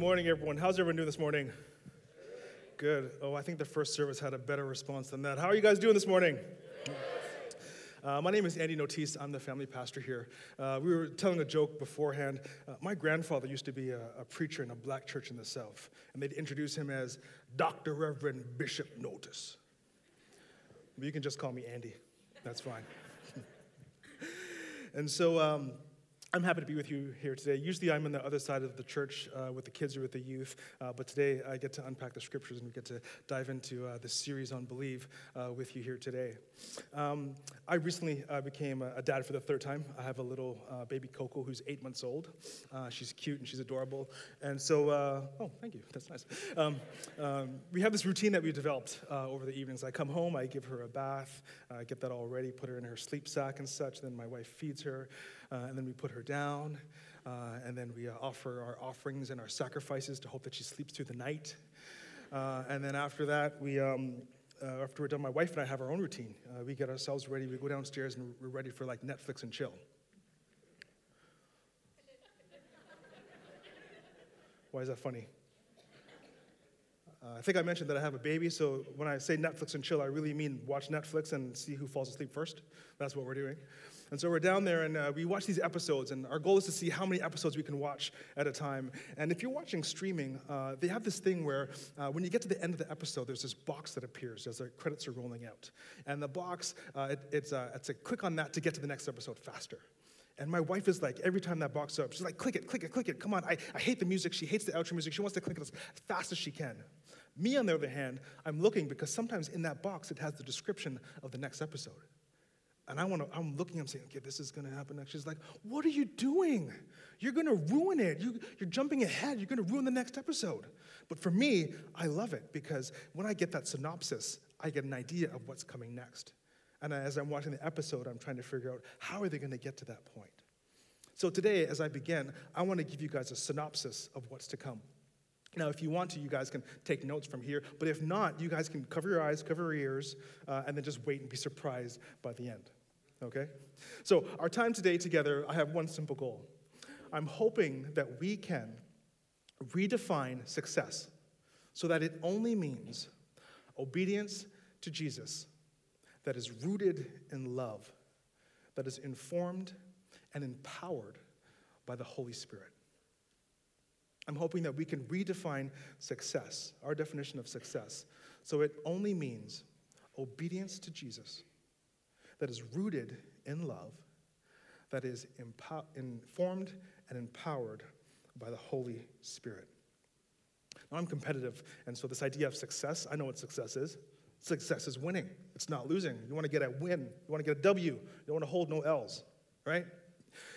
Good morning, everyone. How's everyone doing this morning? Good. Oh, I think the first service had a better response than that. How are you guys doing this morning? Uh, my name is Andy Notice. I'm the family pastor here. Uh, we were telling a joke beforehand. Uh, my grandfather used to be a, a, preacher in a black church in the South, and they'd introduce him as Dr. Reverend Bishop Notice. But you can just call me Andy. That's fine. and so, um, I'm happy to be with you here today. Usually I'm on the other side of the church uh, with the kids or with the youth, uh, but today I get to unpack the scriptures and we get to dive into uh, the series on believe uh, with you here today. Um, I recently uh, became a, dad for the third time. I have a little uh, baby Coco who's eight months old. she's cute and she's adorable. And so, oh, thank you. That's nice. Um, um, we have this routine that we developed over the evenings. I come home, I give her a bath, I get that all ready, put her in her sleep sack and such. Then my wife feeds her and then we put her down, uh, and then we uh, offer our offerings and our sacrifices to hope that she sleeps through the night. Uh, and then after that, we, um, uh, after we're done, my wife and I have our own routine. Uh, we get ourselves ready, we go downstairs, and we're ready for like Netflix and chill. Why is that funny? Uh, I think I mentioned that I have a baby, so when I say Netflix and chill, I really mean watch Netflix and see who falls asleep first. That's what we're doing. And so we're down there and uh, we watch these episodes, and our goal is to see how many episodes we can watch at a time. And if you're watching streaming, uh, they have this thing where uh, when you get to the end of the episode, there's this box that appears as the credits are rolling out. And the box, uh, it, it's, a, it's a click on that to get to the next episode faster. And my wife is like, every time that box up, she's like, click it, click it, click it. Come on. I, I hate the music. She hates the outro music. She wants to click it as fast as she can. Me, on the other hand, I'm looking because sometimes in that box it has the description of the next episode. And I want to, I'm looking, I'm saying, okay, this is going to happen next. She's like, what are you doing? You're going to ruin it. You, you're jumping ahead. You're going to ruin the next episode. But for me, I love it because when I get that synopsis, I get an idea of what's coming next. And as I'm watching the episode, I'm trying to figure out how are they going to get to that point. So today, as I begin, I want to give you guys a synopsis of what's to come. Now, if you want to, you guys can take notes from here. But if not, you guys can cover your eyes, cover your ears, uh, and then just wait and be surprised by the end okay? So, our time today together, I have one simple goal. I'm hoping that we can redefine success so that it only means obedience to Jesus that is rooted in love, that is informed and empowered by the Holy Spirit. I'm hoping that we can redefine success, our definition of success, so it only means obedience to Jesus that is rooted in love, that is informed and empowered by the Holy Spirit. Now, I'm competitive, and so this idea of success, I know what success is. Success is winning, it's not losing. You want to get a win, you want to get a W, you don't want to hold no L's, right?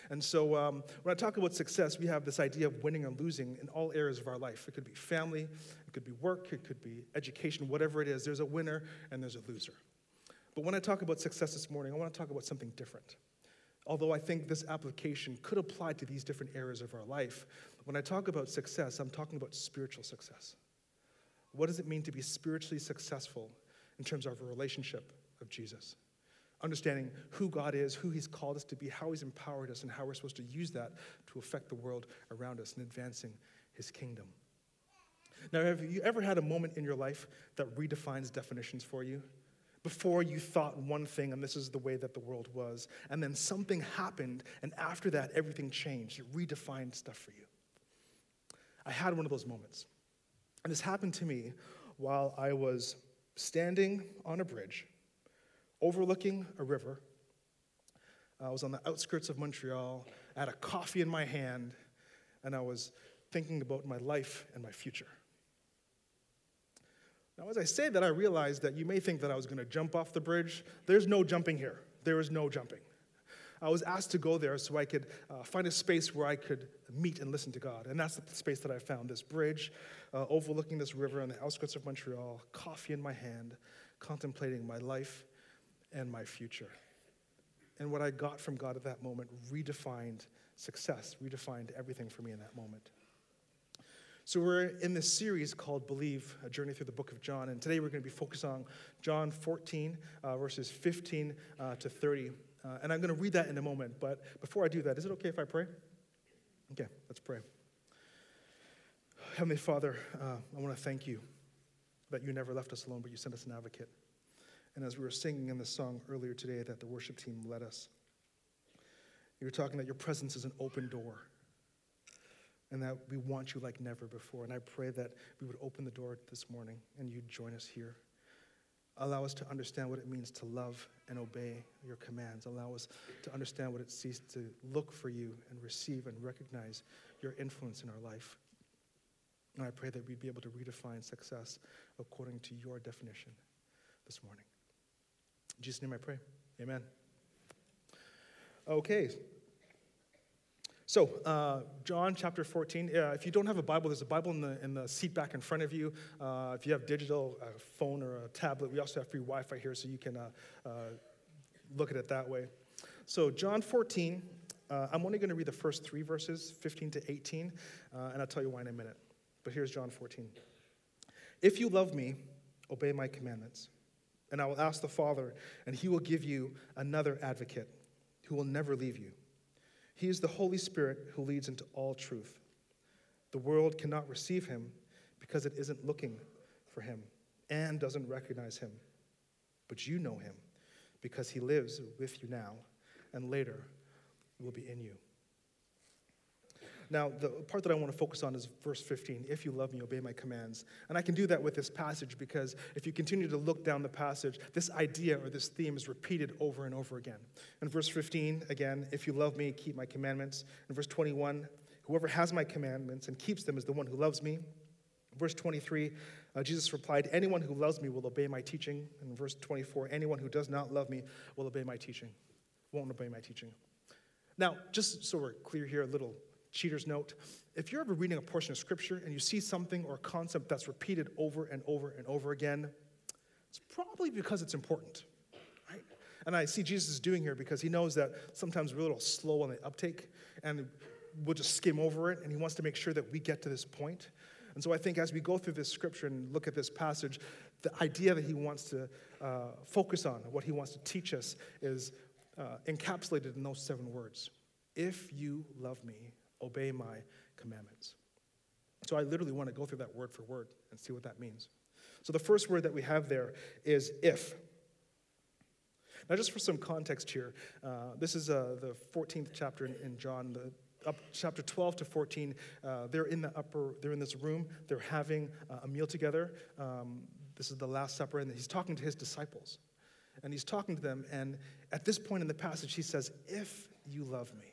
And so um, when I talk about success, we have this idea of winning and losing in all areas of our life. It could be family, it could be work, it could be education, whatever it is. There's a winner and there's a loser. But when I talk about success this morning, I want to talk about something different. Although I think this application could apply to these different areas of our life, when I talk about success, I'm talking about spiritual success. What does it mean to be spiritually successful in terms of a relationship of Jesus? Understanding who God is, who He's called us to be, how He's empowered us, and how we're supposed to use that to affect the world around us and advancing His kingdom. Now, have you ever had a moment in your life that redefines definitions for you? Before you thought one thing and this is the way that the world was. And then something happened, and after that, everything changed. It redefined stuff for you. I had one of those moments. And this happened to me while I was standing on a bridge overlooking a river. I was on the outskirts of Montreal. I had a coffee in my hand, and I was thinking about my life and my future. Now, as I say that, I realize that you may think that I was going to jump off the bridge. There's no jumping here. There is no jumping. I was asked to go there so I could uh, find a space where I could meet and listen to God. And that's the space that I found this bridge uh, overlooking this river on the outskirts of Montreal, coffee in my hand, contemplating my life and my future. And what I got from God at that moment redefined success, redefined everything for me in that moment. So, we're in this series called Believe, a journey through the book of John. And today we're going to be focused on John 14, uh, verses 15 uh, to 30. Uh, and I'm going to read that in a moment. But before I do that, is it okay if I pray? Okay, let's pray. Heavenly Father, uh, I want to thank you that you never left us alone, but you sent us an advocate. And as we were singing in the song earlier today that the worship team led us, you were talking that your presence is an open door and that we want you like never before. And I pray that we would open the door this morning and you'd join us here. Allow us to understand what it means to love and obey your commands. Allow us to understand what it sees to look for you and receive and recognize your influence in our life. And I pray that we'd be able to redefine success according to your definition this morning. In Jesus' name I pray. Amen. Okay. So, uh, John chapter 14. Uh, if you don't have a Bible, there's a Bible in the, in the seat back in front of you. Uh, if you have digital, a phone or a tablet, we also have free Wi Fi here, so you can uh, uh, look at it that way. So, John 14, uh, I'm only going to read the first three verses, 15 to 18, and I'll tell you why in a minute. But here's John 14. If you love me, obey my commandments. And I will ask the Father, and he will give you another advocate who will never leave you. He is the Holy Spirit who leads into all truth. The world cannot receive him because it isn't looking for him and doesn't recognize him. But you know him because he lives with you now and later will be in you. Now, the part that I want to focus on is verse 15 If you love me, obey my commands. And I can do that with this passage because if you continue to look down the passage, this idea or this theme is repeated over and over again. In verse 15, again, if you love me, keep my commandments. In verse 21, whoever has my commandments and keeps them is the one who loves me. Verse 23, uh, Jesus replied, Anyone who loves me will obey my teaching. In verse 24, anyone who does not love me will obey my teaching, won't obey my teaching. Now, just so we're clear here, a little cheater's note. If you're ever reading a portion of scripture and you see something or a concept that's repeated over and over and over again, it's probably because it's important, right? And I see Jesus is doing here because he knows that sometimes we're a little slow on the uptake and we'll just skim over it, and he wants to make sure that we get to this point. And so I think as we go through this scripture and look at this passage, the idea that he wants to uh, focus on, what he wants to teach us, is uh, encapsulated in those seven words If you love me, obey my commandments. So I literally want to go through that word for word and see what that means. So the first word that we have there is if. Now, just for some context here, uh, this is uh, the 14th chapter in, in John, the up chapter 12 to 14 uh, they're in the upper they're in this room they're having uh, a meal together um, this is the last supper and he's talking to his disciples and he's talking to them and at this point in the passage he says if you love me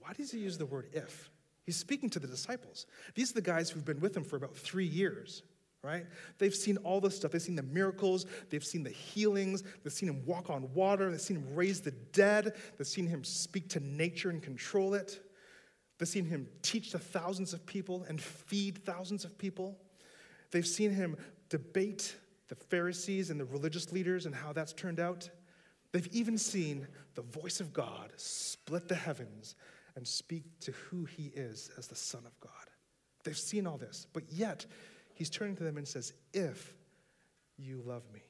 why does he use the word if? He's speaking to the disciples. These are the guys who've been with him for about three years, right? They've seen all this stuff. They've seen the miracles, they've seen the healings, they've seen him walk on water, they've seen him raise the dead, they've seen him speak to nature and control it. They've seen him teach to thousands of people and feed thousands of people. They've seen him debate the Pharisees and the religious leaders and how that's turned out. They've even seen the voice of God split the heavens and speak to who he is as the Son of God. They've seen all this, but yet he's turning to them and says, If you love me.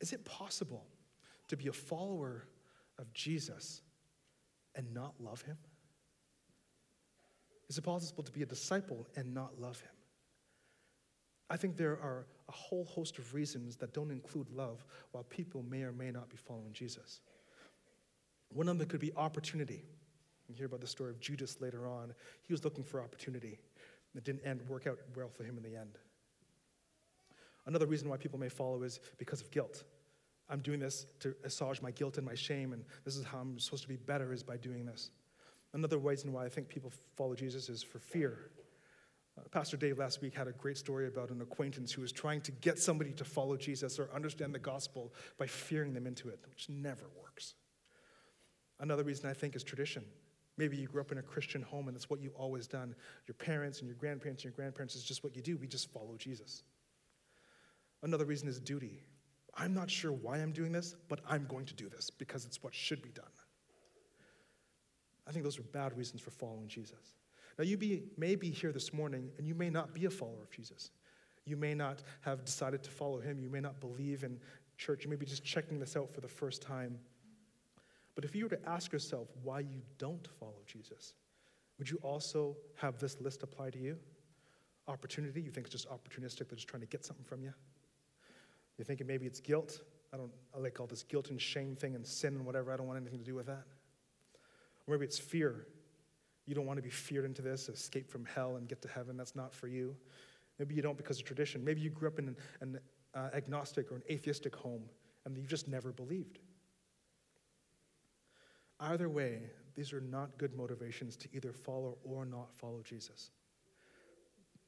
Is it possible to be a follower of Jesus and not love him? Is it possible to be a disciple and not love him? I think there are a whole host of reasons that don't include love while people may or may not be following Jesus. One of them could be opportunity. You hear about the story of Judas later on. He was looking for opportunity. It didn't end, work out well for him in the end. Another reason why people may follow is because of guilt. I'm doing this to assuage my guilt and my shame, and this is how I'm supposed to be better is by doing this. Another reason why I think people follow Jesus is for fear. Uh, Pastor Dave last week had a great story about an acquaintance who was trying to get somebody to follow Jesus or understand the gospel by fearing them into it, which never works. Another reason I think is tradition. Maybe you grew up in a Christian home and that's what you've always done. Your parents and your grandparents and your grandparents is just what you do. We just follow Jesus. Another reason is duty. I'm not sure why I'm doing this, but I'm going to do this because it's what should be done. I think those are bad reasons for following Jesus. Now, you be, may be here this morning and you may not be a follower of Jesus. You may not have decided to follow him. You may not believe in church. You may be just checking this out for the first time. But if you were to ask yourself why you don't follow Jesus, would you also have this list apply to you? Opportunity, you think it's just opportunistic, they're just trying to get something from you? You're thinking maybe it's guilt. I don't I like all this guilt and shame thing and sin and whatever. I don't want anything to do with that. Or maybe it's fear. You don't want to be feared into this, escape from hell and get to heaven. That's not for you. Maybe you don't because of tradition. Maybe you grew up in an, an uh, agnostic or an atheistic home and you've just never believed. Either way, these are not good motivations to either follow or not follow Jesus.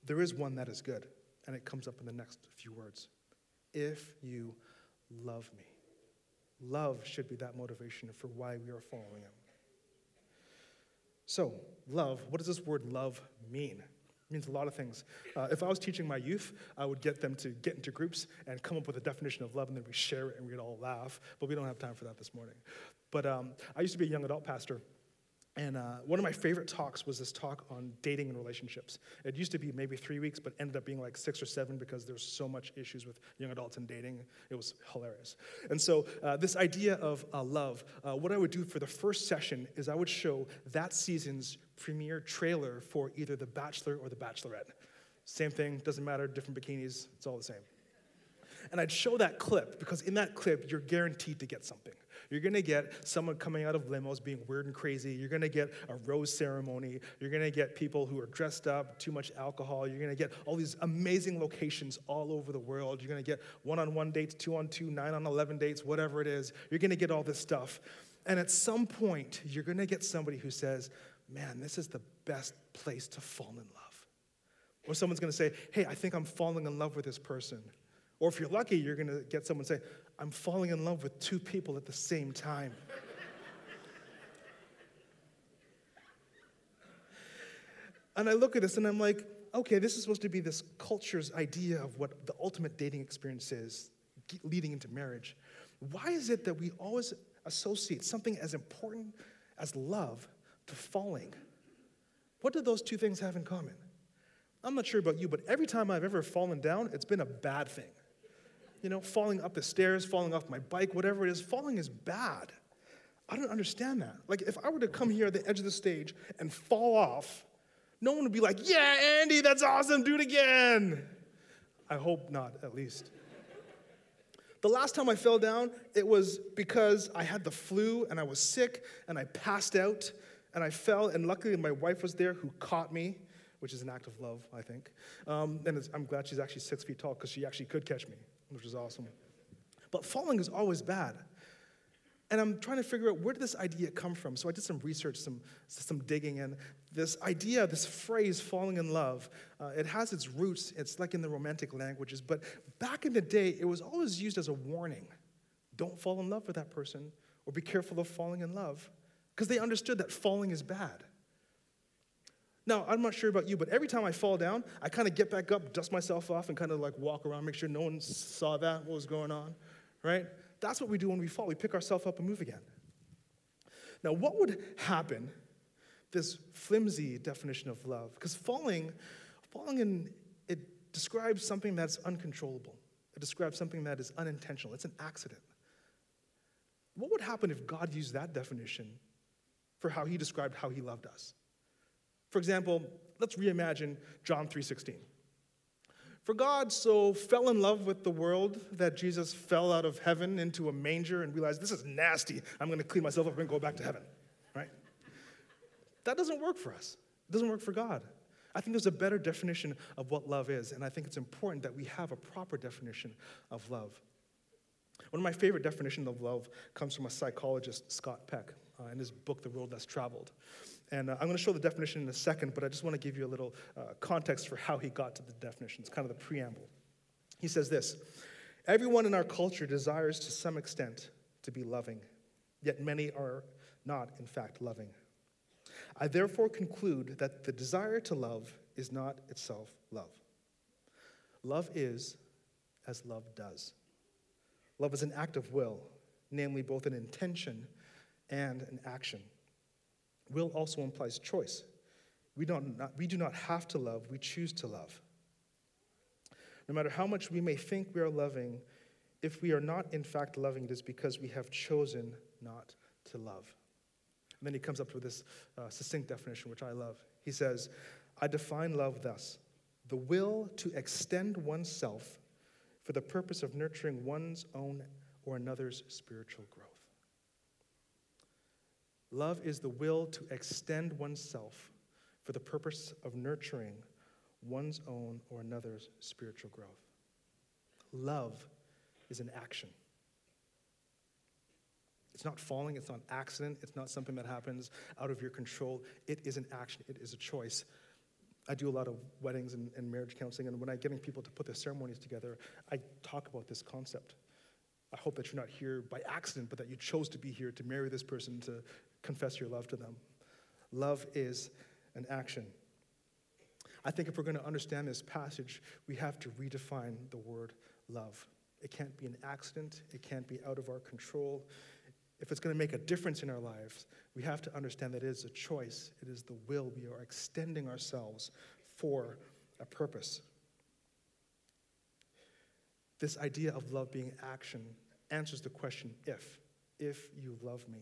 There is one that is good, and it comes up in the next few words. If you love me. Love should be that motivation for why we are following him. So, love, what does this word love mean? It means a lot of things. Uh, if I was teaching my youth, I would get them to get into groups and come up with a definition of love, and then we share it and we'd all laugh. But we don't have time for that this morning. But um, I used to be a young adult pastor, and uh, one of my favorite talks was this talk on dating and relationships. It used to be maybe three weeks, but ended up being like six or seven because there's so much issues with young adults and dating. It was hilarious. And so, uh, this idea of uh, love, uh, what I would do for the first session is I would show that season's premiere trailer for either The Bachelor or The Bachelorette. Same thing, doesn't matter, different bikinis, it's all the same. And I'd show that clip because in that clip, you're guaranteed to get something. You're gonna get someone coming out of limos being weird and crazy. You're gonna get a rose ceremony. You're gonna get people who are dressed up, too much alcohol. You're gonna get all these amazing locations all over the world. You're gonna get one on one dates, two on two, nine on 11 dates, whatever it is. You're gonna get all this stuff. And at some point, you're gonna get somebody who says, Man, this is the best place to fall in love. Or someone's gonna say, Hey, I think I'm falling in love with this person. Or if you're lucky, you're gonna get someone say, I'm falling in love with two people at the same time. and I look at this and I'm like, okay, this is supposed to be this culture's idea of what the ultimate dating experience is leading into marriage. Why is it that we always associate something as important as love to falling? What do those two things have in common? I'm not sure about you, but every time I've ever fallen down, it's been a bad thing you know, falling up the stairs, falling off my bike, whatever it is, falling is bad. I don't understand that. Like, if I were to come here at the edge of the stage and fall off, no one would be like, yeah, Andy, that's awesome, do it again. I hope not, at least. The last time I fell down, it was because I had the flu and I was sick and I passed out and I fell, and luckily my wife was there who caught me, which is an act of love, I think. Um, and I'm glad she's actually six feet tall because she actually could catch me which is awesome. But falling is always bad. And I'm trying to figure out where did this idea come from? So I did some research, some, some digging, and this idea, this phrase, falling in love, uh, it has its roots, it's like in the romantic languages, but back in the day, it was always used as a warning. Don't fall in love with that person, or be careful of falling in love, because they understood that falling is bad. Now, I'm not sure about you, but every time I fall down, I kind of get back up, dust myself off, and kind of like walk around, make sure no one saw that, what was going on, right? That's what we do when we fall. We pick ourselves up and move again. Now, what would happen, this flimsy definition of love? Because falling, falling in, it describes something that's uncontrollable. It describes something that is unintentional. It's an accident. What would happen if God used that definition for how he described how he loved us? For example, let's reimagine John 3:16. For God so fell in love with the world that Jesus fell out of heaven into a manger and realized this is nasty. I'm going to clean myself up and go back to heaven. Right? That doesn't work for us. It doesn't work for God. I think there's a better definition of what love is, and I think it's important that we have a proper definition of love. One of my favorite definitions of love comes from a psychologist, Scott Peck, uh, in his book, The Road Less Traveled. And uh, I'm going to show the definition in a second, but I just want to give you a little uh, context for how he got to the definition. It's kind of the preamble. He says this Everyone in our culture desires to some extent to be loving, yet many are not, in fact, loving. I therefore conclude that the desire to love is not itself love. Love is as love does. Love is an act of will, namely both an intention and an action. Will also implies choice. We, don't not, we do not have to love, we choose to love. No matter how much we may think we are loving, if we are not in fact loving, it is because we have chosen not to love. And then he comes up with this uh, succinct definition, which I love. He says, I define love thus the will to extend oneself for the purpose of nurturing one's own or another's spiritual growth. Love is the will to extend oneself for the purpose of nurturing one's own or another's spiritual growth. Love is an action. It's not falling, it's not accident, it's not something that happens out of your control. It is an action, it is a choice. I do a lot of weddings and, and marriage counseling, and when I'm getting people to put their ceremonies together, I talk about this concept. I hope that you're not here by accident, but that you chose to be here to marry this person, to confess your love to them. Love is an action. I think if we're going to understand this passage, we have to redefine the word love. It can't be an accident, it can't be out of our control, if it's going to make a difference in our lives, we have to understand that it is a choice, it is the will. We are extending ourselves for a purpose. This idea of love being action answers the question if. If you love me.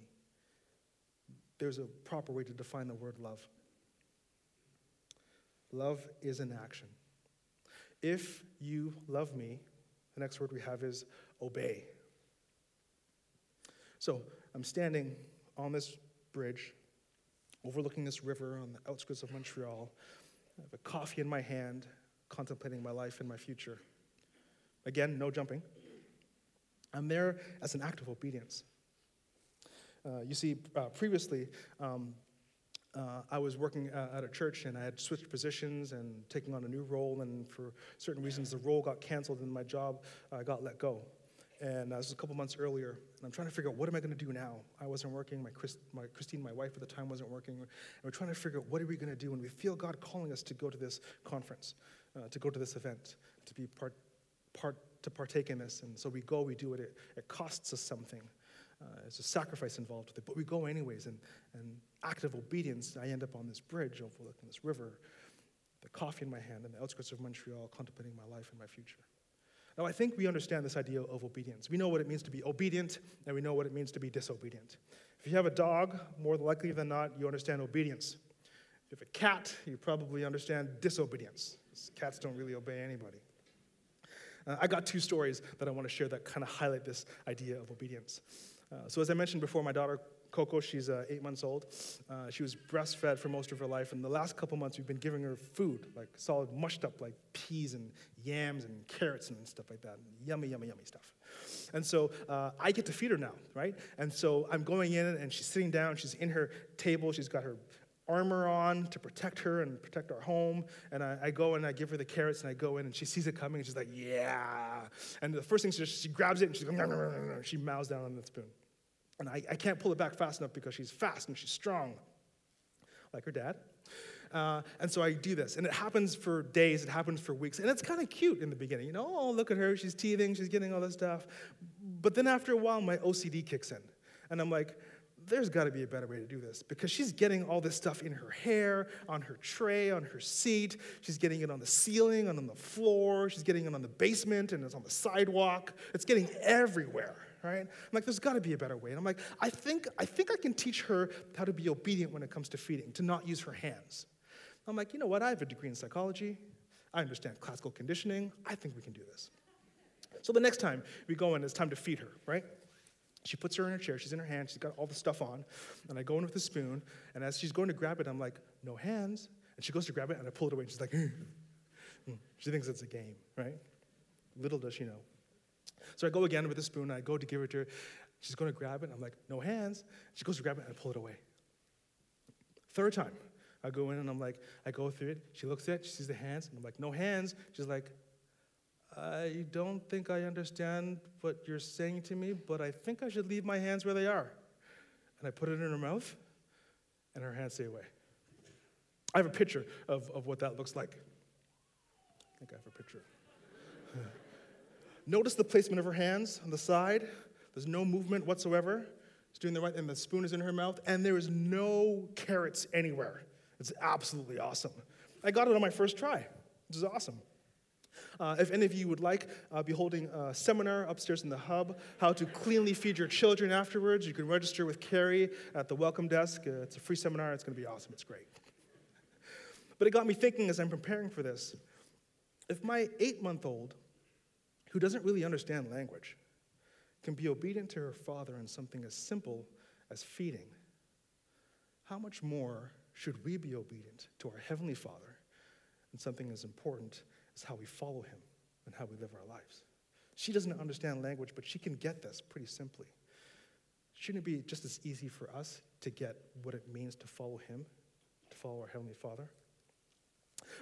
There's a proper way to define the word love. Love is an action. If you love me, the next word we have is obey. So I'm standing on this bridge, overlooking this river on the outskirts of Montreal. I have a coffee in my hand, contemplating my life and my future. Again, no jumping. I'm there as an act of obedience. Uh, you see, uh, previously, um, uh, I was working uh, at a church and I had switched positions and taking on a new role, and for certain reasons, the role got canceled and my job uh, got let go. And uh, this was a couple months earlier. And I'm trying to figure out what am I going to do now? I wasn't working. My, Chris, my Christine, my wife at the time, wasn't working. And we're trying to figure out what are we going to do. And we feel God calling us to go to this conference, uh, to go to this event, to be part, part, to partake in this. And so we go, we do it. It, it costs us something. Uh, there's a sacrifice involved with it, but we go anyways. And, and active obedience, I end up on this bridge overlooking this river, the coffee in my hand, in the outskirts of Montreal, contemplating my life and my future. Now, I think we understand this idea of obedience. We know what it means to be obedient, and we know what it means to be disobedient. If you have a dog, more likely than not, you understand obedience. If you have a cat, you probably understand disobedience. Cats don't really obey anybody. Uh, I got two stories that I want to share that kind of highlight this idea of obedience. Uh, so, as I mentioned before, my daughter Coco, she's uh, eight months old. Uh, she was breastfed for most of her life, and the last couple months we've been giving her food, like solid mushed up, like peas and yams and carrots and stuff like that. Yummy, yummy, yummy stuff. And so uh, I get to feed her now, right? And so I'm going in, and she's sitting down. She's in her table. She's got her armor on to protect her and protect our home. And I, I, go and I give her the carrots and I go in and she sees it coming and she's like, yeah. And the first thing she she grabs it and she, she mouths down on the spoon. And I, I can't pull it back fast enough because she's fast and she's strong, like her dad. Uh, and so I do this. And it happens for days, it happens for weeks. And it's kind of cute in the beginning. You know, oh, look at her, she's teething, she's getting all this stuff. But then after a while, my OCD kicks in. And I'm like, there's got to be a better way to do this because she's getting all this stuff in her hair, on her tray, on her seat. She's getting it on the ceiling and on the floor. She's getting it on the basement and it's on the sidewalk. It's getting everywhere right? I'm like, there's got to be a better way. And I'm like, I think, I think I can teach her how to be obedient when it comes to feeding, to not use her hands. I'm like, you know what? I have a degree in psychology. I understand classical conditioning. I think we can do this. So the next time we go in, it's time to feed her, right? She puts her in her chair, she's in her hand, she's got all the stuff on, and I go in with a spoon, and as she's going to grab it, I'm like, no hands. And she goes to grab it, and I pull it away, and she's like, she thinks it's a game, right? Little does she know. So I go again with the spoon, I go to give it to her. She's going to grab it. I'm like, no hands. She goes to grab it, and I pull it away. Third time, I go in and I'm like, I go through it. She looks at it, she sees the hands, and I'm like, no hands. She's like, I don't think I understand what you're saying to me, but I think I should leave my hands where they are. And I put it in her mouth, and her hands stay away. I have a picture of, of what that looks like. I think I have a picture. Notice the placement of her hands on the side. There's no movement whatsoever. She's doing the right, and the spoon is in her mouth, and there is no carrots anywhere. It's absolutely awesome. I got it on my first try. This is awesome. Uh, if any of you would like, I'll be holding a seminar upstairs in the hub, how to cleanly feed your children afterwards. You can register with Carrie at the welcome desk. Uh, it's a free seminar. It's going to be awesome. It's great. But it got me thinking as I'm preparing for this if my eight month old, who doesn't really understand language, can be obedient to her father in something as simple as feeding, how much more should we be obedient to our Heavenly Father in something as important as how we follow Him and how we live our lives? She doesn't understand language, but she can get this pretty simply. Shouldn't it be just as easy for us to get what it means to follow Him, to follow our Heavenly Father?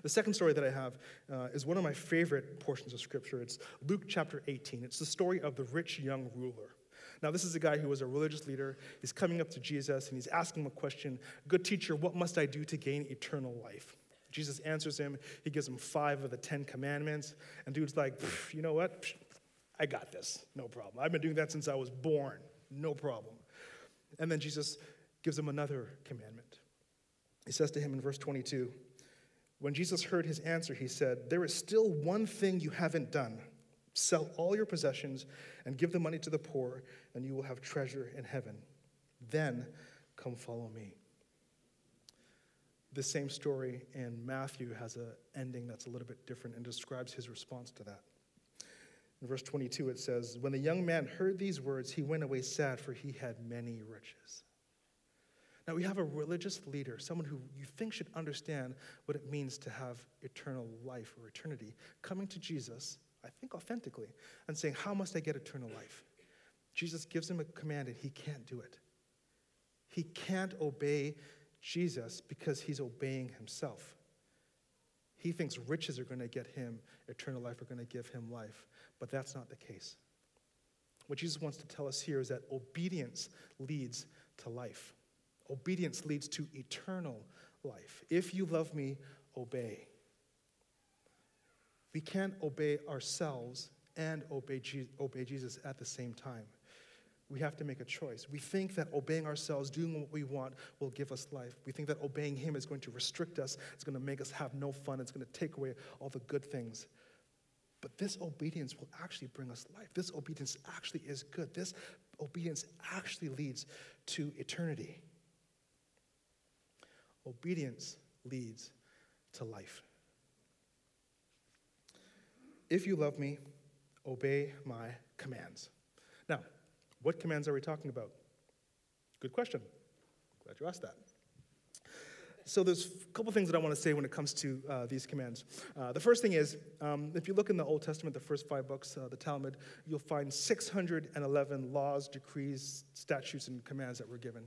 The second story that I have uh, is one of my favorite portions of Scripture. It's Luke chapter 18. It's the story of the rich young ruler. Now, this is a guy who was a religious leader. He's coming up to Jesus and he's asking him a question Good teacher, what must I do to gain eternal life? Jesus answers him. He gives him five of the Ten Commandments. And dude's like, You know what? I got this. No problem. I've been doing that since I was born. No problem. And then Jesus gives him another commandment. He says to him in verse 22 When Jesus heard his answer, he said, There is still one thing you haven't done. Sell all your possessions and give the money to the poor, and you will have treasure in heaven. Then come follow me. The same story in Matthew has an ending that's a little bit different and describes his response to that. In verse 22, it says, When the young man heard these words, he went away sad, for he had many riches. Now, we have a religious leader, someone who you think should understand what it means to have eternal life or eternity, coming to Jesus I think authentically, and saying, How must I get eternal life? Jesus gives him a command and he can't do it. He can't obey Jesus because he's obeying himself. He thinks riches are going to get him eternal life, are going to give him life, but that's not the case. What Jesus wants to tell us here is that obedience leads to life. Obedience leads to eternal life. If you love me, obey. We can't obey ourselves and obey, Je- obey Jesus at the same time. We have to make a choice. We think that obeying ourselves, doing what we want, will give us life. We think that obeying Him is going to restrict us, it's going to make us have no fun, it's going to take away all the good things. But this obedience will actually bring us life. This obedience actually is good. This obedience actually leads to eternity. Obedience leads to life. If you love me, obey my commands. Now, what commands are we talking about? Good question. Glad you asked that. So there's a couple things that I want to say when it comes to uh, these commands. Uh, the first thing is, um, if you look in the Old Testament, the first five books, uh, the Talmud, you'll find 611 laws, decrees, statutes, and commands that were given.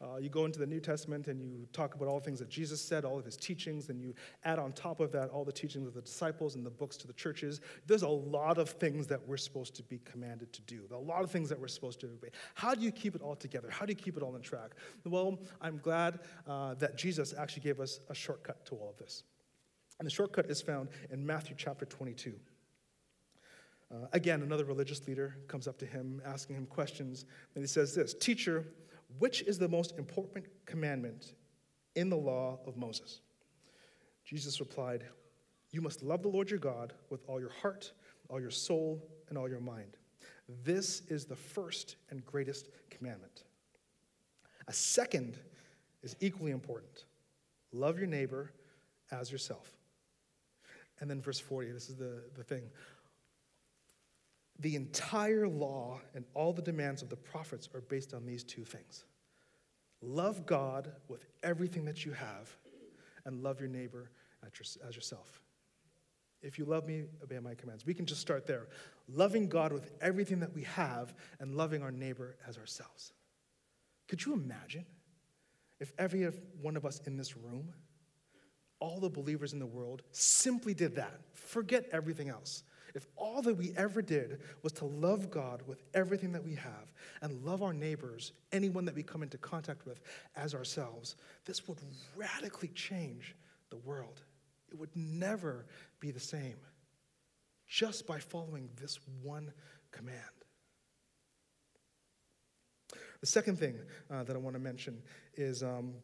Uh, you go into the New Testament and you talk about all the things that Jesus said, all of his teachings, and you add on top of that all the teachings of the disciples and the books to the churches. There's a lot of things that we're supposed to be commanded to do, a lot of things that we're supposed to obey. How do you keep it all together? How do you keep it all on track? Well, I'm glad uh, that Jesus actually gave us a shortcut to all of this. And the shortcut is found in Matthew chapter 22. Uh, again, another religious leader comes up to him asking him questions, and he says this Teacher, which is the most important commandment in the law of Moses? Jesus replied, You must love the Lord your God with all your heart, all your soul, and all your mind. This is the first and greatest commandment. A second is equally important love your neighbor as yourself. And then verse 40, this is the, the thing. The entire law and all the demands of the prophets are based on these two things love God with everything that you have, and love your neighbor as yourself. If you love me, obey my commands. We can just start there. Loving God with everything that we have, and loving our neighbor as ourselves. Could you imagine if every one of us in this room, all the believers in the world, simply did that? Forget everything else if all that we ever did was to love God with everything that we have and love our neighbors, anyone that we come into contact with, as ourselves, this would radically change the world. It would never be the same just by following this one command. The second thing uh, that I want to mention is um,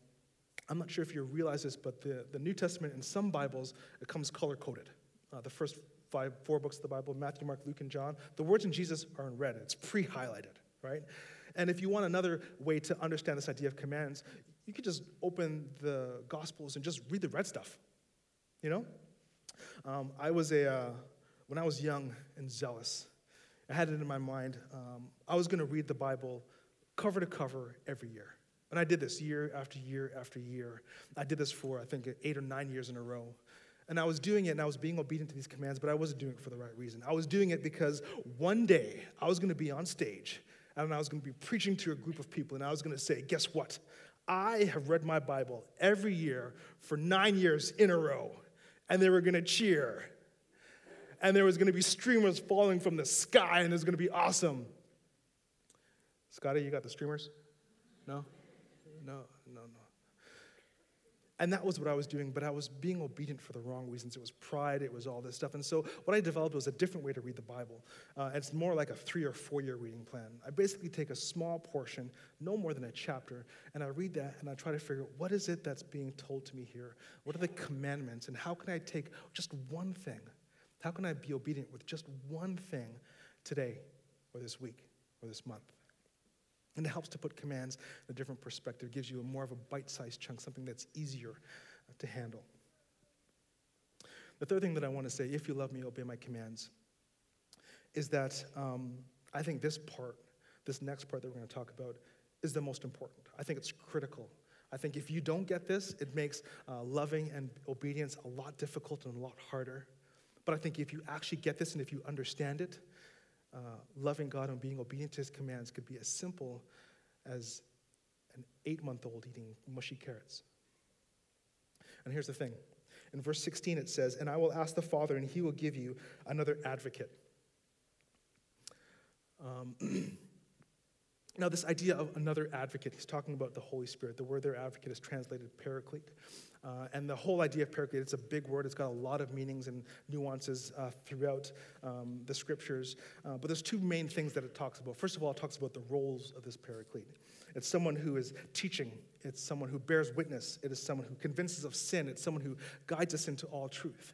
I'm not sure if you realize this, but the, the New Testament in some Bibles, it comes color coded. Uh, the first five, four books of the Bible Matthew, Mark, Luke, and John. The words in Jesus are in red, it's pre highlighted, right? And if you want another way to understand this idea of commands, you could just open the Gospels and just read the red stuff, you know? Um, I was a, uh, when I was young and zealous, I had it in my mind, um, I was going to read the Bible cover to cover every year. And I did this year after year after year. I did this for, I think, eight or nine years in a row. And I was doing it and I was being obedient to these commands, but I wasn't doing it for the right reason. I was doing it because one day I was going to be on stage and I was going to be preaching to a group of people and I was going to say, guess what? I have read my Bible every year for nine years in a row. And they were going to cheer. And there was going to be streamers falling from the sky and it was going to be awesome. Scotty, you got the streamers? No? No. And that was what I was doing, but I was being obedient for the wrong reasons. It was pride, it was all this stuff. And so what I developed was a different way to read the Bible. Uh, it's more like a three or four year reading plan. I basically take a small portion, no more than a chapter, and I read that and I try to figure out what is it that's being told to me here? What are the commandments? And how can I take just one thing? How can I be obedient with just one thing today or this week or this month? And it helps to put commands in a different perspective. Gives you a more of a bite sized chunk, something that's easier uh, to handle. The third thing that I want to say, if you love me, obey my commands, is that um, I think this part, this next part that we're going to talk about, is the most important. I think it's critical. I think if you don't get this, it makes uh, loving and obedience a lot difficult and a lot harder. But I think if you actually get this and if you understand it, uh, loving God and being obedient to his commands could be as simple as an eight month old eating mushy carrots. And here's the thing in verse 16 it says, And I will ask the Father, and he will give you another advocate. Um, now, this idea of another advocate, he's talking about the Holy Spirit. The word there, advocate, is translated paraclete. Uh, and the whole idea of paraclete, it's a big word. It's got a lot of meanings and nuances uh, throughout um, the scriptures. Uh, but there's two main things that it talks about. First of all, it talks about the roles of this paraclete. It's someone who is teaching. It's someone who bears witness. It is someone who convinces of sin. It's someone who guides us into all truth.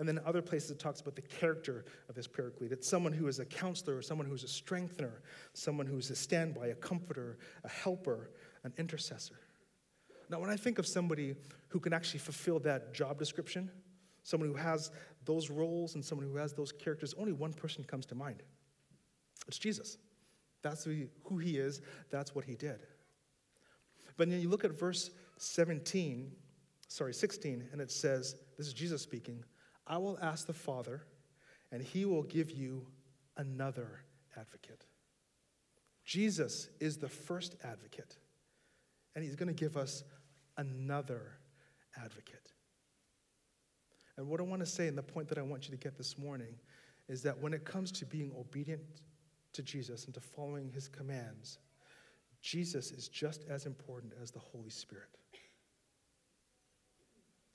And then other places it talks about the character of this paraclete. It's someone who is a counselor, or someone who is a strengthener, someone who is a standby, a comforter, a helper, an intercessor. Now, when I think of somebody who can actually fulfill that job description, someone who has those roles and someone who has those characters, only one person comes to mind. It's Jesus. That's who he is, that's what he did. But then you look at verse 17, sorry, 16, and it says, This is Jesus speaking, I will ask the Father, and he will give you another advocate. Jesus is the first advocate, and he's going to give us another advocate. And what I want to say, and the point that I want you to get this morning, is that when it comes to being obedient to Jesus and to following his commands, Jesus is just as important as the Holy Spirit.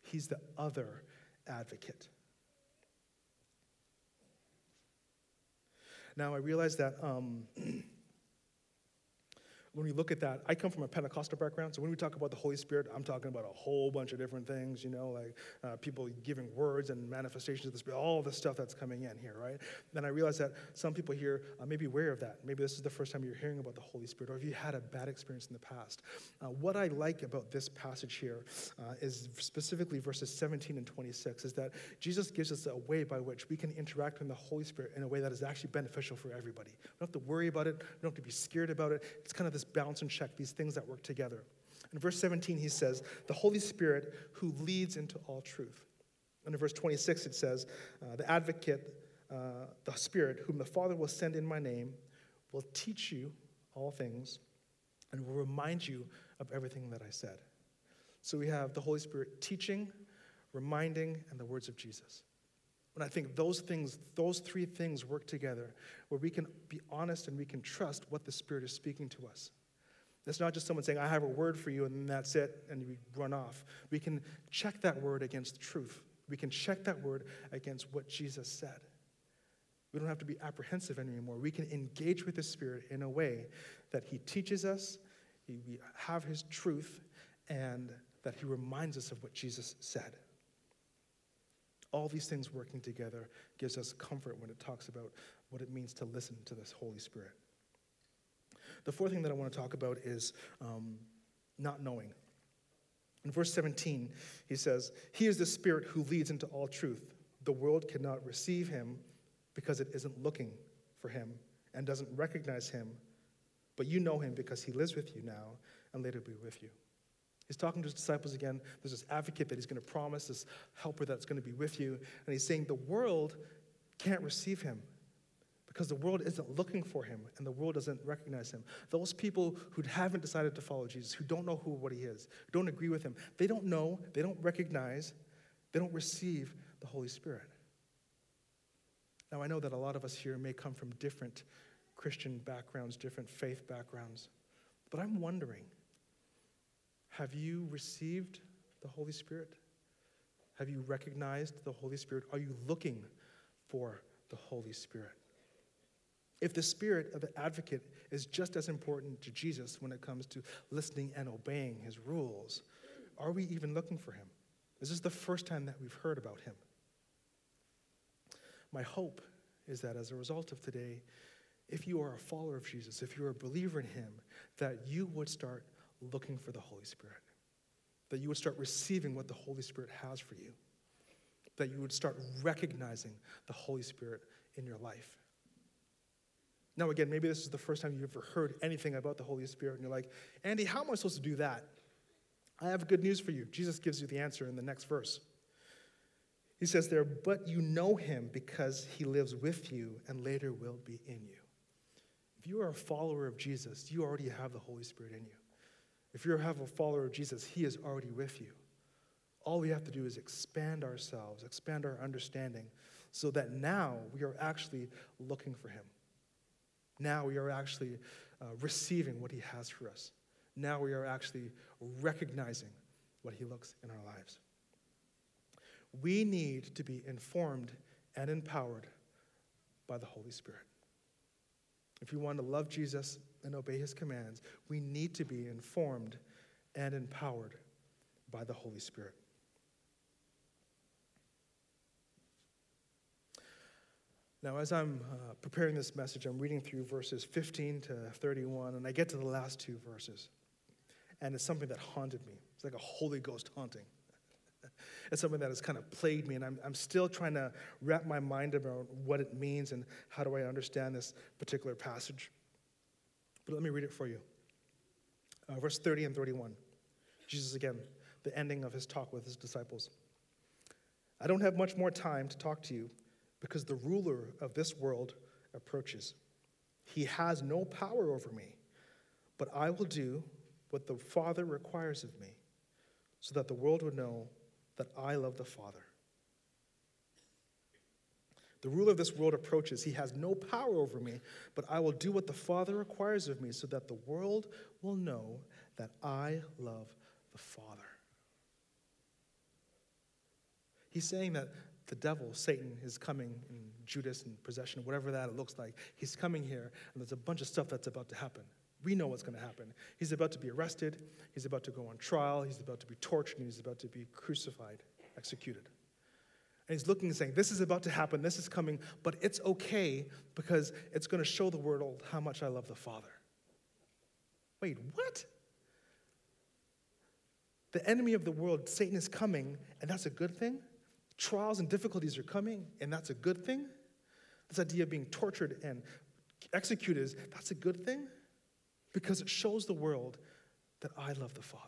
He's the other advocate. Now, I realize that um, when we look at that, I come from a Pentecostal background, so when we talk about the Holy Spirit, I'm talking about a whole bunch of different things, you know, like uh, people giving words and manifestations of the Spirit, all the stuff that's coming in here, right? Then I realize that some people here uh, may be aware of that. Maybe this is the first time you're hearing about the Holy Spirit, or if you had a bad experience in the past. Uh, what I like about this passage here uh, is specifically verses 17 and 26, is that Jesus gives us a way by which we can interact with the Holy Spirit in a way that is actually beneficial for everybody. We don't have to worry about it, we don't have to be scared about it. It's kind of this balance and check, these things that work together. In verse 17, he says, The Holy Spirit who leads into all truth. And in verse 26, it says, uh, The advocate, uh, the Spirit, whom the Father will send in my name, will teach you all things and will remind you of everything that I said. So we have the Holy Spirit teaching, reminding, and the words of Jesus. And I think those things, those three things work together where we can be honest and we can trust what the Spirit is speaking to us. It's not just someone saying, I have a word for you, and that's it, and we run off. We can check that word against truth. We can check that word against what Jesus said. We don't have to be apprehensive anymore. We can engage with the Spirit in a way that He teaches us, we have His truth, and that He reminds us of what Jesus said. All these things working together gives us comfort when it talks about what it means to listen to this Holy Spirit. The fourth thing that I want to talk about is um, not knowing. In verse 17, he says, He is the Spirit who leads into all truth. The world cannot receive him because it isn't looking for him and doesn't recognize him, but you know him because he lives with you now and later will be with you. He's talking to his disciples again. There's this advocate that he's going to promise, this helper that's going to be with you. And he's saying the world can't receive him because the world isn't looking for him and the world doesn't recognize him. Those people who haven't decided to follow Jesus, who don't know who what he is, who don't agree with him, they don't know, they don't recognize, they don't receive the Holy Spirit. Now, I know that a lot of us here may come from different Christian backgrounds, different faith backgrounds, but I'm wondering have you received the Holy Spirit? Have you recognized the Holy Spirit? Are you looking for the Holy Spirit? If the spirit of the advocate is just as important to Jesus when it comes to listening and obeying his rules, are we even looking for him? Is this the first time that we've heard about him? My hope is that as a result of today, if you are a follower of Jesus, if you're a believer in him, that you would start looking for the Holy Spirit, that you would start receiving what the Holy Spirit has for you, that you would start recognizing the Holy Spirit in your life. Now, again, maybe this is the first time you've ever heard anything about the Holy Spirit, and you're like, Andy, how am I supposed to do that? I have good news for you. Jesus gives you the answer in the next verse. He says there, but you know him because he lives with you and later will be in you. If you are a follower of Jesus, you already have the Holy Spirit in you. If you have a follower of Jesus, he is already with you. All we have to do is expand ourselves, expand our understanding, so that now we are actually looking for him. Now we are actually uh, receiving what He has for us. Now we are actually recognizing what He looks in our lives. We need to be informed and empowered by the Holy Spirit. If we want to love Jesus and obey His commands, we need to be informed and empowered by the Holy Spirit. Now, as I'm uh, preparing this message, I'm reading through verses 15 to 31, and I get to the last two verses. And it's something that haunted me. It's like a Holy Ghost haunting. it's something that has kind of plagued me, and I'm, I'm still trying to wrap my mind around what it means and how do I understand this particular passage. But let me read it for you. Uh, verse 30 and 31. Jesus again, the ending of his talk with his disciples. I don't have much more time to talk to you because the ruler of this world approaches. He has no power over me, but I will do what the Father requires of me, so that the world would know that I love the Father. The ruler of this world approaches. He has no power over me, but I will do what the Father requires of me, so that the world will know that I love the Father. He's saying that the devil, Satan, is coming in Judas and possession, whatever that looks like. He's coming here, and there's a bunch of stuff that's about to happen. We know what's going to happen. He's about to be arrested, he's about to go on trial, he's about to be tortured, and he's about to be crucified, executed. And he's looking and saying, This is about to happen, this is coming, but it's okay because it's going to show the world how much I love the Father. Wait, what? The enemy of the world, Satan, is coming, and that's a good thing? Trials and difficulties are coming, and that's a good thing. This idea of being tortured and executed is that's a good thing because it shows the world that I love the Father.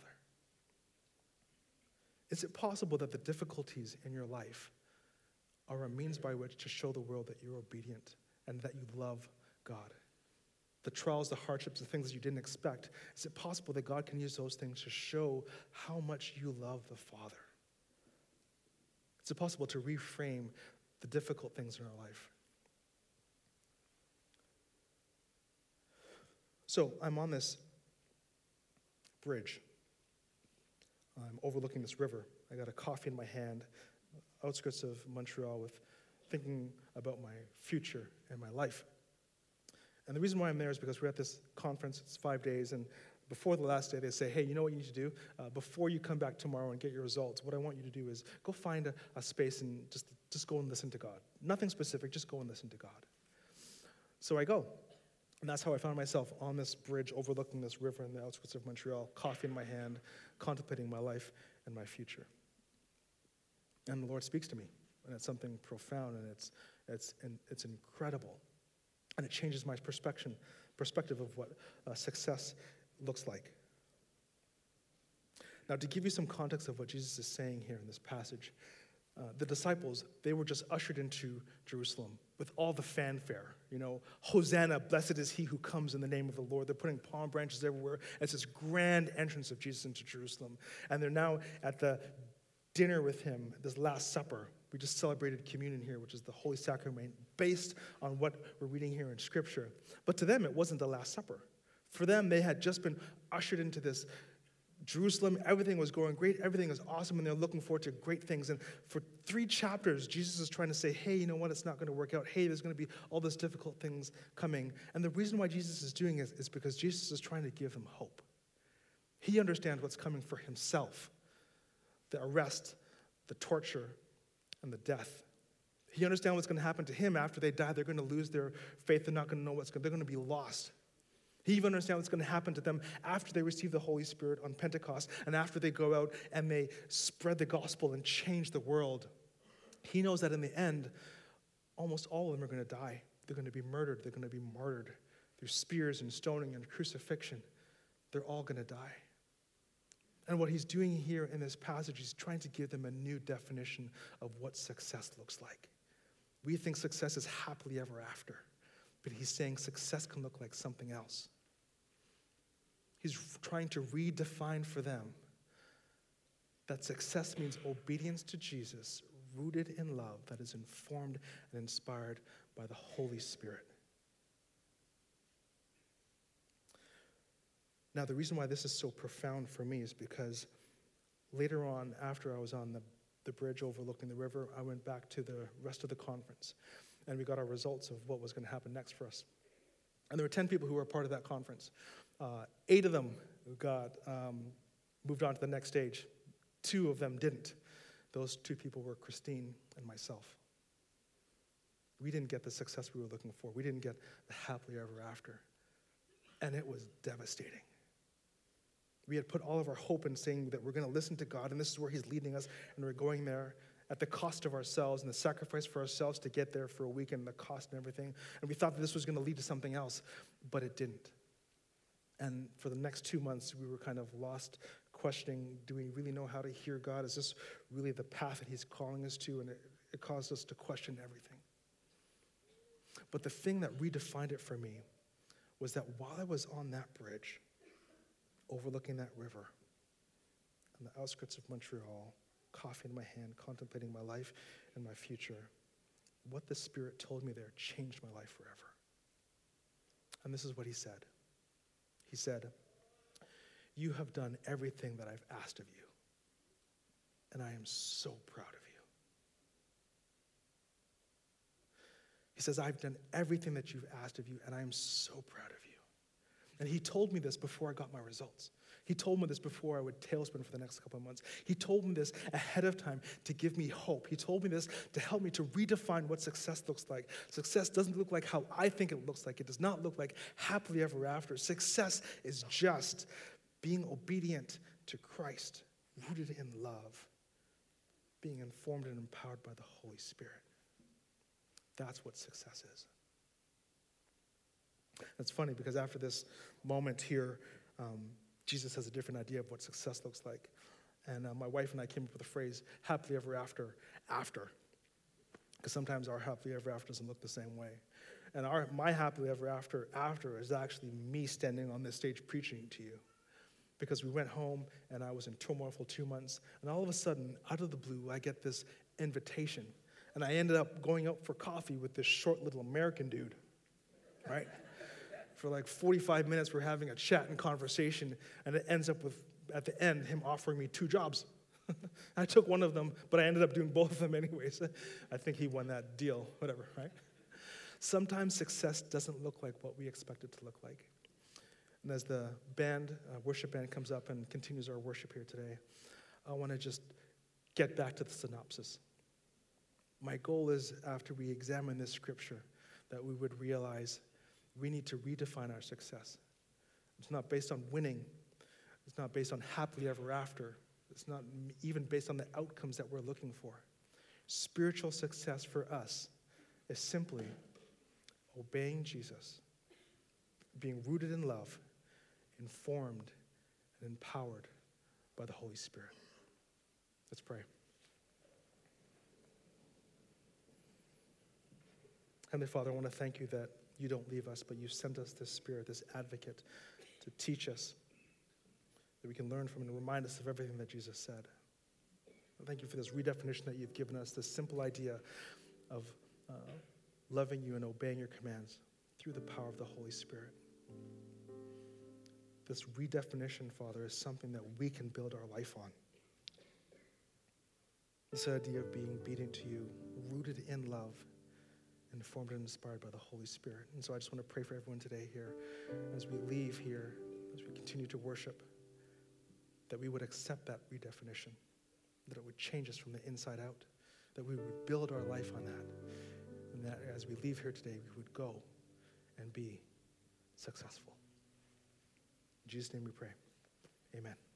Is it possible that the difficulties in your life are a means by which to show the world that you're obedient and that you love God? The trials, the hardships, the things that you didn't expect, is it possible that God can use those things to show how much you love the Father? Is it possible to reframe the difficult things in our life? So I'm on this bridge. I'm overlooking this river. I got a coffee in my hand, outskirts of Montreal, with thinking about my future and my life. And the reason why I'm there is because we're at this conference. It's five days, and before the last day, they say, hey, you know what you need to do? Uh, before you come back tomorrow and get your results, what I want you to do is go find a, a space and just, just go and listen to God. Nothing specific, just go and listen to God. So I go. And that's how I found myself on this bridge overlooking this river in the outskirts of Montreal, coffee in my hand, contemplating my life and my future. And the Lord speaks to me, and it's something profound, and it's, it's, and it's incredible. And it changes my perspective, perspective of what uh, success looks like. Now, to give you some context of what Jesus is saying here in this passage, uh, the disciples, they were just ushered into Jerusalem with all the fanfare. You know, Hosanna, blessed is he who comes in the name of the Lord. They're putting palm branches everywhere. It's this grand entrance of Jesus into Jerusalem. And they're now at the dinner with him, this Last Supper. We just celebrated communion here, which is the Holy Sacrament, based on what we're reading here in Scripture. But to them, it wasn't the Last Supper. For them, they had just been ushered into this Jerusalem, everything was going great, everything was awesome, and they're looking forward to great things. And for three chapters, Jesus is trying to say, hey, you know what, it's not going to work out. Hey, there's going to be all these difficult things coming. And the reason why Jesus is doing it is because Jesus is trying to give them hope. He understands what's coming for himself the arrest, the torture, and the death. He understands what's going to happen to him after they die. They're going to lose their faith. They're not going to know what's going They're going to be lost. He even understands what's going to happen to them after they receive the Holy Spirit on Pentecost and after they go out and they spread the gospel and change the world. He knows that in the end, almost all of them are going to die. They're going to be murdered. They're going to be martyred through spears and stoning and crucifixion. They're all going to die. And what he's doing here in this passage, he's trying to give them a new definition of what success looks like. We think success is happily ever after, but he's saying success can look like something else. He's trying to redefine for them that success means obedience to Jesus, rooted in love that is informed and inspired by the Holy Spirit. Now, the reason why this is so profound for me is because later on, after I was on the, the bridge overlooking the river, I went back to the rest of the conference and we got our results of what was going to happen next for us. And there were 10 people who were part of that conference. Uh, eight of them got um, moved on to the next stage. Two of them didn't. Those two people were Christine and myself. We didn't get the success we were looking for. We didn't get the happily ever after. And it was devastating. We had put all of our hope in saying that we're going to listen to God and this is where He's leading us, and we're going there at the cost of ourselves and the sacrifice for ourselves to get there for a week and the cost and everything. And we thought that this was going to lead to something else, but it didn't. And for the next two months, we were kind of lost, questioning do we really know how to hear God? Is this really the path that He's calling us to? And it, it caused us to question everything. But the thing that redefined it for me was that while I was on that bridge, overlooking that river, on the outskirts of Montreal, coffee in my hand, contemplating my life and my future, what the Spirit told me there changed my life forever. And this is what He said. He said, You have done everything that I've asked of you, and I am so proud of you. He says, I've done everything that you've asked of you, and I am so proud of you. And he told me this before I got my results. He told me this before I would tailspin for the next couple of months. He told me this ahead of time to give me hope. He told me this to help me to redefine what success looks like. Success doesn't look like how I think it looks like, it does not look like happily ever after. Success is just being obedient to Christ, rooted in love, being informed and empowered by the Holy Spirit. That's what success is. It's funny because after this moment here, um, Jesus has a different idea of what success looks like. And uh, my wife and I came up with the phrase, happily ever after, after. Because sometimes our happily ever after doesn't look the same way. And our, my happily ever after, after is actually me standing on this stage preaching to you. Because we went home and I was in turmoil for two months. And all of a sudden, out of the blue, I get this invitation. And I ended up going out for coffee with this short little American dude, right? For like 45 minutes. We're having a chat and conversation, and it ends up with, at the end, him offering me two jobs. I took one of them, but I ended up doing both of them anyways. I think he won that deal, whatever, right? Sometimes success doesn't look like what we expect it to look like. And as the band, uh, worship band, comes up and continues our worship here today, I want to just get back to the synopsis. My goal is, after we examine this scripture, that we would realize we need to redefine our success. It's not based on winning, it's not based on happily ever after, it's not even based on the outcomes that we're looking for. Spiritual success for us is simply obeying Jesus, being rooted in love, informed, and empowered by the Holy Spirit. Let's pray. Heavenly Father, I want to thank you that you don't leave us, but you sent us this Spirit, this advocate, to teach us, that we can learn from and remind us of everything that Jesus said. Thank you for this redefinition that you've given us, this simple idea of uh, loving you and obeying your commands through the power of the Holy Spirit. This redefinition, Father, is something that we can build our life on. This idea of being obedient to you, rooted in love, informed and inspired by the Holy Spirit. And so I just want to pray for everyone today here as we leave here, as we continue to worship, that we would accept that redefinition, that it would change us from the inside out, that we would build our life on that, and that as we leave here today, we would go and be successful. In Jesus' name we pray. Amen.